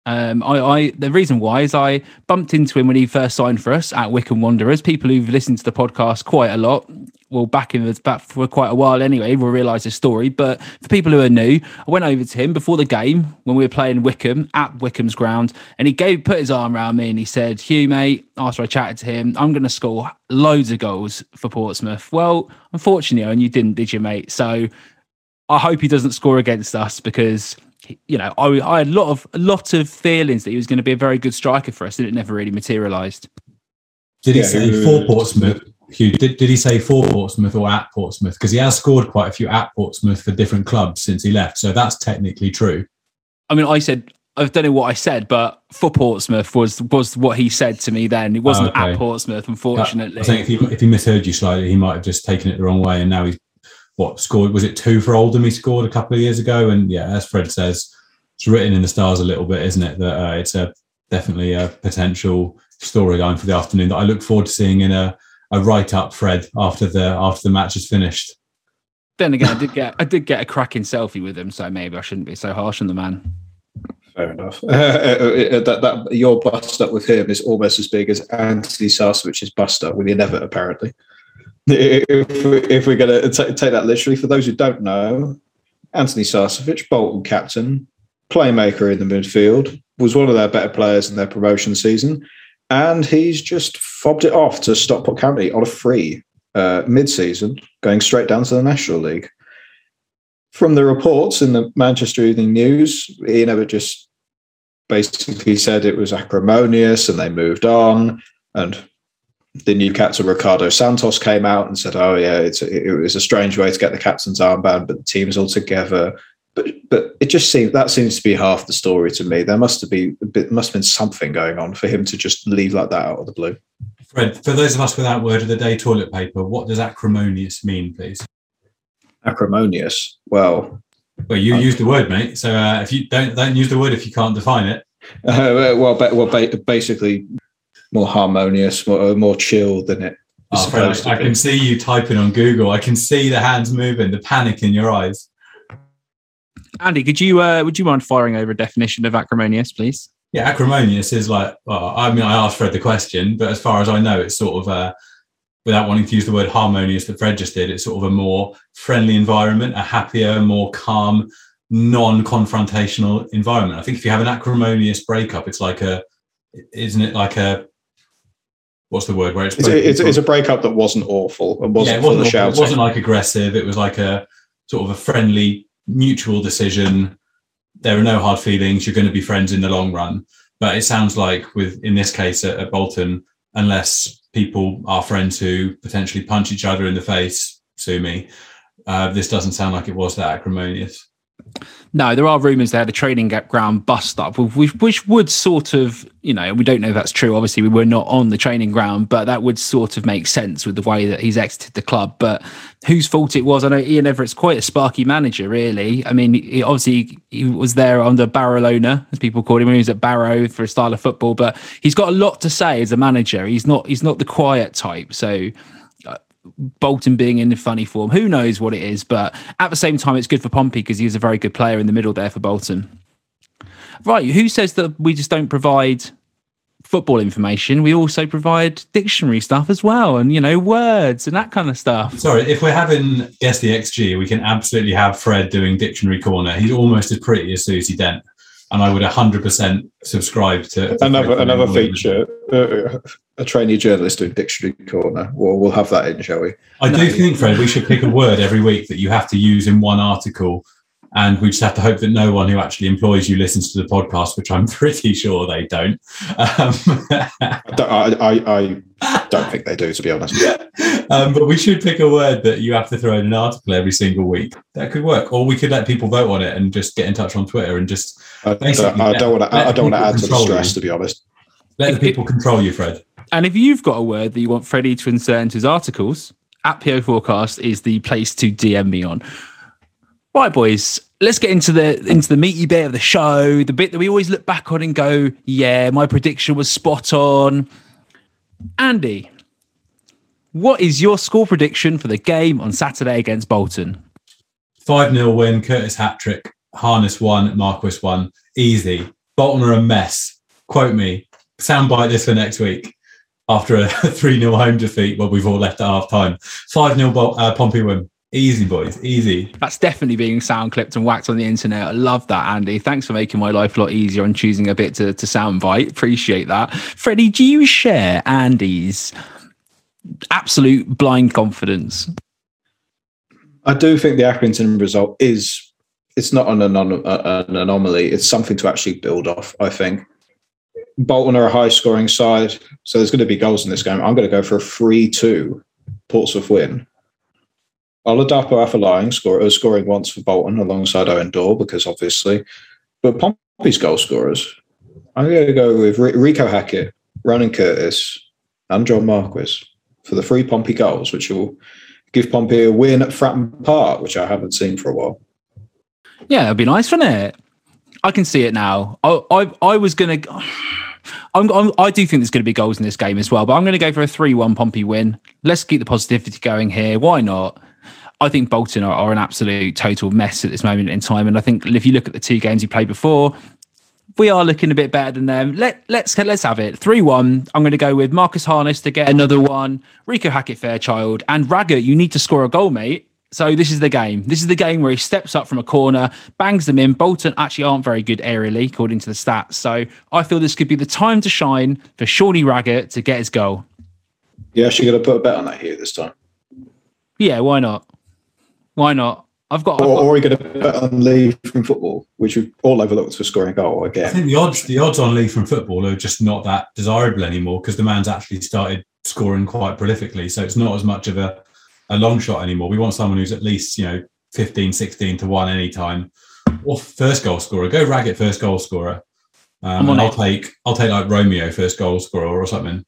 Um, I, I the reason why is I bumped into him when he first signed for us at Wickham Wanderers. People who've listened to the podcast quite a lot, well, back in the back for quite a while anyway, will realise his story. But for people who are new, I went over to him before the game when we were playing Wickham at Wickham's ground, and he gave put his arm around me and he said, "Hugh, mate." After I chatted to him, I'm going to score loads of goals for Portsmouth. Well, unfortunately, and you didn't, did you, mate? So I hope he doesn't score against us because you know, I, I had a lot of a lot of feelings that he was going to be a very good striker for us, and it never really materialised. Did he Yeah, say who- for Portsmouth? Hugh, did, did he say for Portsmouth or at Portsmouth? Because he has scored quite a few at Portsmouth for different clubs since he left. So that's technically true. I mean, I said I don't know what I said, but for Portsmouth was was what he said to me then. It wasn't Oh, okay. at Portsmouth, unfortunately. I think if he, if he misheard you slightly, he might have just taken it the wrong way. And now he's what scored? Was it two for Oldham? He scored a couple of years ago. And yeah, as Fred says, it's written in the stars a little bit, isn't it? That uh, it's a definitely a potential storyline for the afternoon that I look forward to seeing in a, a write up, Fred, after the after the match is finished. then again, I did get I did get a cracking selfie with him, so maybe I shouldn't be so harsh on the man. Fair enough. Uh, uh, uh, that, that your bust up with him is almost as big as Anthony Sarcevic's bust up with Ian Evatt, apparently. If, if we're going to take that literally, for those who don't know, Anthony Sarcevic, Bolton captain, playmaker in the midfield, was one of their better players in their promotion season, and he's just fobbed it off to Stockport County on a free uh, mid-season, going straight down to the National League from the reports in the Manchester Evening News, he never just basically said it was acrimonious and they moved on. And the new captain, Ricardo Santos, came out and said, "Oh yeah, it's it was a strange way to get the captain's armband, but the team's all together." But but it just seems that seems to be half the story to me. There must have been a bit, must have been something going on for him to just leave like that out of the blue. Fred, for those of us without word of the day toilet paper, what does acrimonious mean, please? Acrimonious. Well, Well, you Okay. used the word, mate. So uh, if you don't don't use the word if you can't define it. uh, well, well, basically more harmonious, more, more chill than it. is Oh, Fred, supposed I, I be. can see you typing on Google. I can see the hands moving, the panic in your eyes. Andy, could you uh, would you mind firing over a definition of acrimonious, please? Yeah, acrimonious is like. Well, I mean, I asked Fred the question, but as far as I know, it's sort of uh, without wanting to use the word harmonious that Fred just did. It's sort of a more friendly environment, a happier, more calm, non-confrontational environment. I think if you have an acrimonious breakup, it's like a, isn't it like a, what's the word where it's It's a, it's, it's a breakup that wasn't awful and wasn't yeah, it wasn't, awful. shouting. it wasn't like aggressive. It was like a sort of a friendly, mutual decision. There are no hard feelings. You're going to be friends in the long run. But it sounds like with in this case at, at Bolton, unless people are friends who potentially punch each other in the face, sue me. Uh, this doesn't sound like it was that acrimonious. No, there are rumours they had a training ground bust up, which, which would sort of, you know, we don't know if that's true. Obviously, we were not on the training ground, but that would sort of make sense with the way that he's exited the club. But whose fault it was, I know Ian Evatt's quite a sparky manager, really. I mean, he, obviously, he was there under Barrowcelona, as people called him when he was at Barrow for a style of football, but he's got a lot to say as a manager. He's not, he's not the quiet type. So, Bolton being in funny form. Who knows what it is? But at the same time, it's good for Pompey because he was a very good player in the middle there for Bolton. Right. Who says that we just don't provide football information? We also provide dictionary stuff as well and, you know, words and that kind of stuff. Sorry, if we're having guess the XG, we can absolutely have Fred doing dictionary corner. He's almost as pretty as Susie Dent, and I would 100% subscribe to, to another Fred another doing all of feature. Uh, A trainee journalist doing dictionary corner. Well, we'll have that in, shall we? I No. do think, Fred, we should pick a word every week that you have to use in one article. And we just have to hope that no one who actually employs you listens to the podcast, which I'm pretty sure they don't. Um, I, don't- I, I, I don't think they do, to be honest. um, but we should pick a word that you have to throw in an article every single week. That could work. Or we could let people vote on it and just get in touch on Twitter and just I, Basically, don't- I don't want to. I don't want to add to the stress, you. to be honest. let the people control you, Fred. And if you've got a word that you want Freddie to insert into his articles, at PO Forecast is the place to DM me on. Right, boys, let's get into the into the meaty bit of the show, the bit that we always look back on and go, yeah, my prediction was spot on. Andy, what is your score prediction for the game on Saturday against Bolton? 5 0 win, Curtis hat trick, Harness one, Marquis one. Easy. Bolton are a mess. Quote me. Soundbite this for next week after a 3 0 home defeat where we've all left at half time. 5 0 uh, Pompey win. Easy, boys. Easy. That's definitely being sound clipped and whacked on the internet. I love that, Andy. Thanks for making my life a lot easier and choosing a bit to, to soundbite. Appreciate that. Freddie, do you share Andy's absolute blind confidence? I do think the Accrington result is it's not an, anom- uh, an anomaly. It's something to actually build off. I think Bolton are a high scoring side, so there's going to be goals in this game. I'm going to go for a three-two Portsmouth win. Oladapo Afolayan score, uh, scoring once for Bolton alongside Eoin Doyle because obviously, but Pompey's goal scorers. I'm going to go with Reeco Hackett, Ronan Curtis, and John Marquis for the three Pompey goals, which will give Pompey a win at Fratton Park, which I haven't seen for a while. Yeah, it'd be nice, wouldn't it? I can see it now. I I, I was gonna. I'm, I'm, i do think there's going to be goals in this game as well, but I'm going to go for a 3 1 Pompey win. Let's keep the positivity going here. Why not? I think Bolton are, are, an absolute total mess at this moment in time. And I think if you look at the two games he played before, we are looking a bit better than them. Let let's let's have it. Three one. I'm going to go with Marcus Harness to get another one. Reeco Hackett Fairchild and Raggett. You need to score a goal, mate. So this is the game. This is the game where he steps up from a corner, bangs them in. Bolton actually aren't very good aerially, according to the stats. So I feel this could be the time to shine for Shawnee Raggett to get his goal. Yeah, actually going to put a bet on that here this time. Yeah, why not? Why not? I've got. Or, I've got, or are you going to bet on Lee from football, which we've all overlooked for scoring a goal again? I think the odds, the odds on Lee from football are just not that desirable anymore because the man's actually started scoring quite prolifically. So it's not as much of a, a long shot anymore. We want someone who's at least you know 15, 16 to one anytime. Or first goal scorer. Go Raggett first goal scorer. Um, and I'll take I'll take like Romeo first goal scorer or something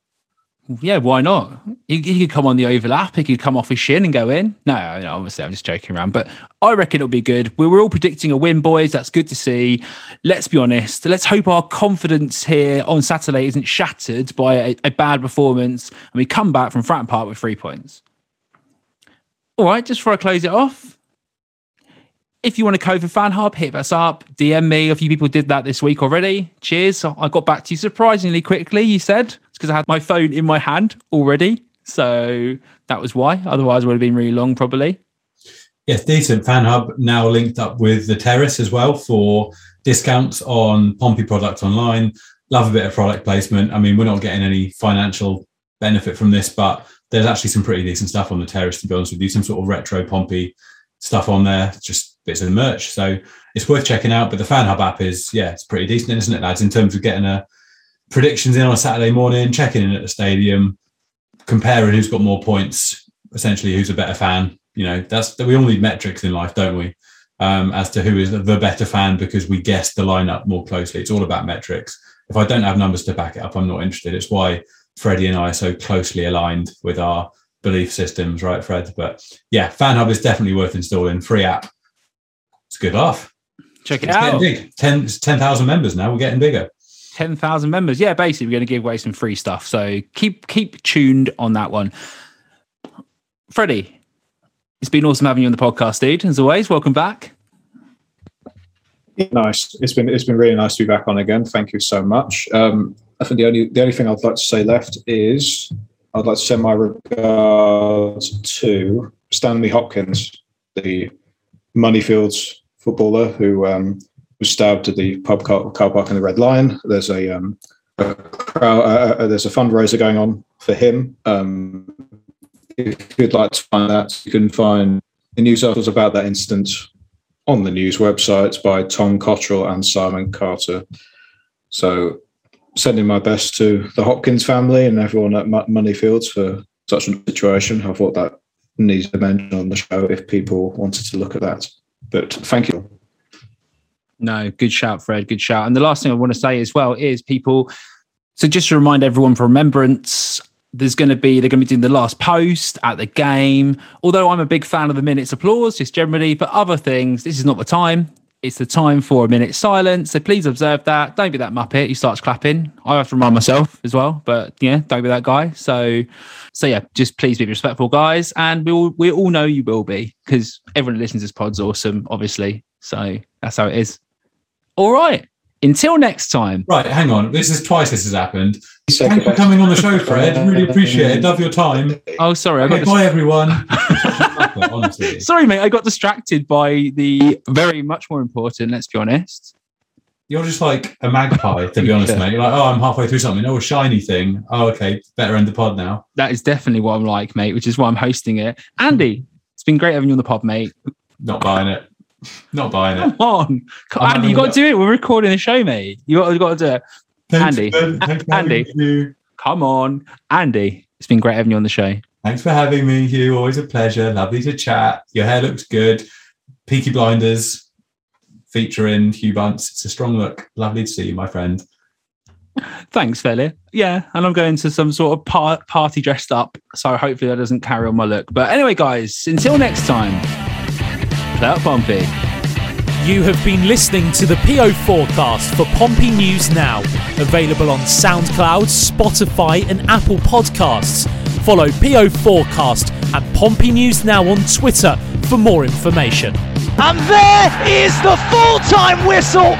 yeah, why not? He, he, could come on the overlap. He could come off his shin and go in. No, no, obviously, I'm just joking around. But I reckon it'll be good. We were all predicting a win, boys. That's good to see. Let's be honest. Let's hope our confidence here on Saturday isn't shattered by a, a bad performance and we come back from Fratton Park with three points. All right, just before I close it off, if you want to code for Fan Hub, hit us up, DM me. A few people did that this week already. Cheers. I got back to you surprisingly quickly, you said It's because I had my phone in my hand already. So that was why. Otherwise, it would have been really long, probably. Yes, decent. Fan Hub now linked up with the Terrace as well for discounts on Pompey products online. Love a bit of product placement. I mean, we're not getting any financial benefit from this, but there's actually some pretty decent stuff on the Terrace, to be honest with you. Some sort of retro Pompey stuff on there, just bits of merch. So it's worth checking out. But the Fan Hub app is, yeah, it's pretty decent, isn't it, lads, in terms of getting a predictions in on a Saturday morning, checking in at the stadium, comparing who's got more points, essentially who's a better fan. You know, that's we all need metrics in life, don't we? Um, as to who is the better fan because we guessed the lineup more closely. It's all about metrics. If I don't have numbers to back it up, I'm not interested. It's why Freddie and I are so closely aligned with our belief systems, right, Fred? But yeah, Fan Hub is definitely worth installing. Free app. It's a good laugh. Check it it's out. Big. 10,000 members now. We're getting bigger ten thousand members. Yeah, basically, we're going to give away some free stuff. So keep keep tuned on that one. Freddie, it's been awesome having you on the podcast, dude. As always, welcome back. Nice. It's been it's been really nice to be back on again. Thank you so much. Um, I think the only the only thing I'd like to say left is I'd like to send my regards to Stanley Hopkins, the Moneyfields footballer who um, was stabbed at the pub car, car park in the Red Lion. There's a, um, a crowd, uh, uh, there's a fundraiser going on for him. Um, if you'd like to find that, you can find the news articles about that incident on the news websites by Tom Cotterill and Simon Carter. So, sending my best to the Hopkins family and everyone at Moneyfields for such a situation. I thought that needs to mention on the show if people wanted to look at that. But thank you. No, good shout, Fred. Good shout. And the last thing I want to say as well is people. So just to remind everyone for remembrance, there's going to be they're going to be doing the last post at the game. Although I'm a big fan of the minutes applause, just generally, but other things, this is not the time. It's the time for a minute silence. So please observe that. Don't be that muppet. He starts clapping. I have to remind myself as well, but yeah, don't be that guy. So, so yeah, just please be respectful, guys. And we all we all know you will be because everyone who listens to this pod's awesome, obviously. So that's how it is. All right. Until next time. Right, hang on. This is twice this has happened. Say Thank you for coming on the show, Fred. Really appreciate it. Love your time. Oh, sorry. I got Okay, dis- bye, everyone. Honestly. sorry, mate. I got distracted by the very much more important. Let's be honest. You're just like a magpie, to be honest, Yeah. mate. You're like, oh, I'm halfway through something. Oh, a shiny thing. Oh, okay. Better end the pod now. That is definitely what I'm like, mate. Which is why I'm hosting it. Andy, it's been great having you on the pod, mate. Not buying it. Not buying it. Come on, Come- Andy. You got to do it. We're recording a show, mate. You got, you got to do it. Thanks, Andy. Ben. Andy. Come on, Andy. It's been great having you on the show. Thanks for having me, Hugh. Always a pleasure. Lovely to chat. Your hair looks good. Peaky Blinders featuring Hugh Bunce. It's a strong look. Lovely to see you, my friend. Thanks, fella. Yeah, and I'm going to some sort of par- party dressed up, so hopefully that doesn't carry on my look. But anyway, guys, until next time, play out Pompey. You have been listening to the PO forecast for Pompey News Now, available on SoundCloud, Spotify, and Apple Podcasts. Follow PO Forecast and Pompey News Now on Twitter for more information. And there is the full time whistle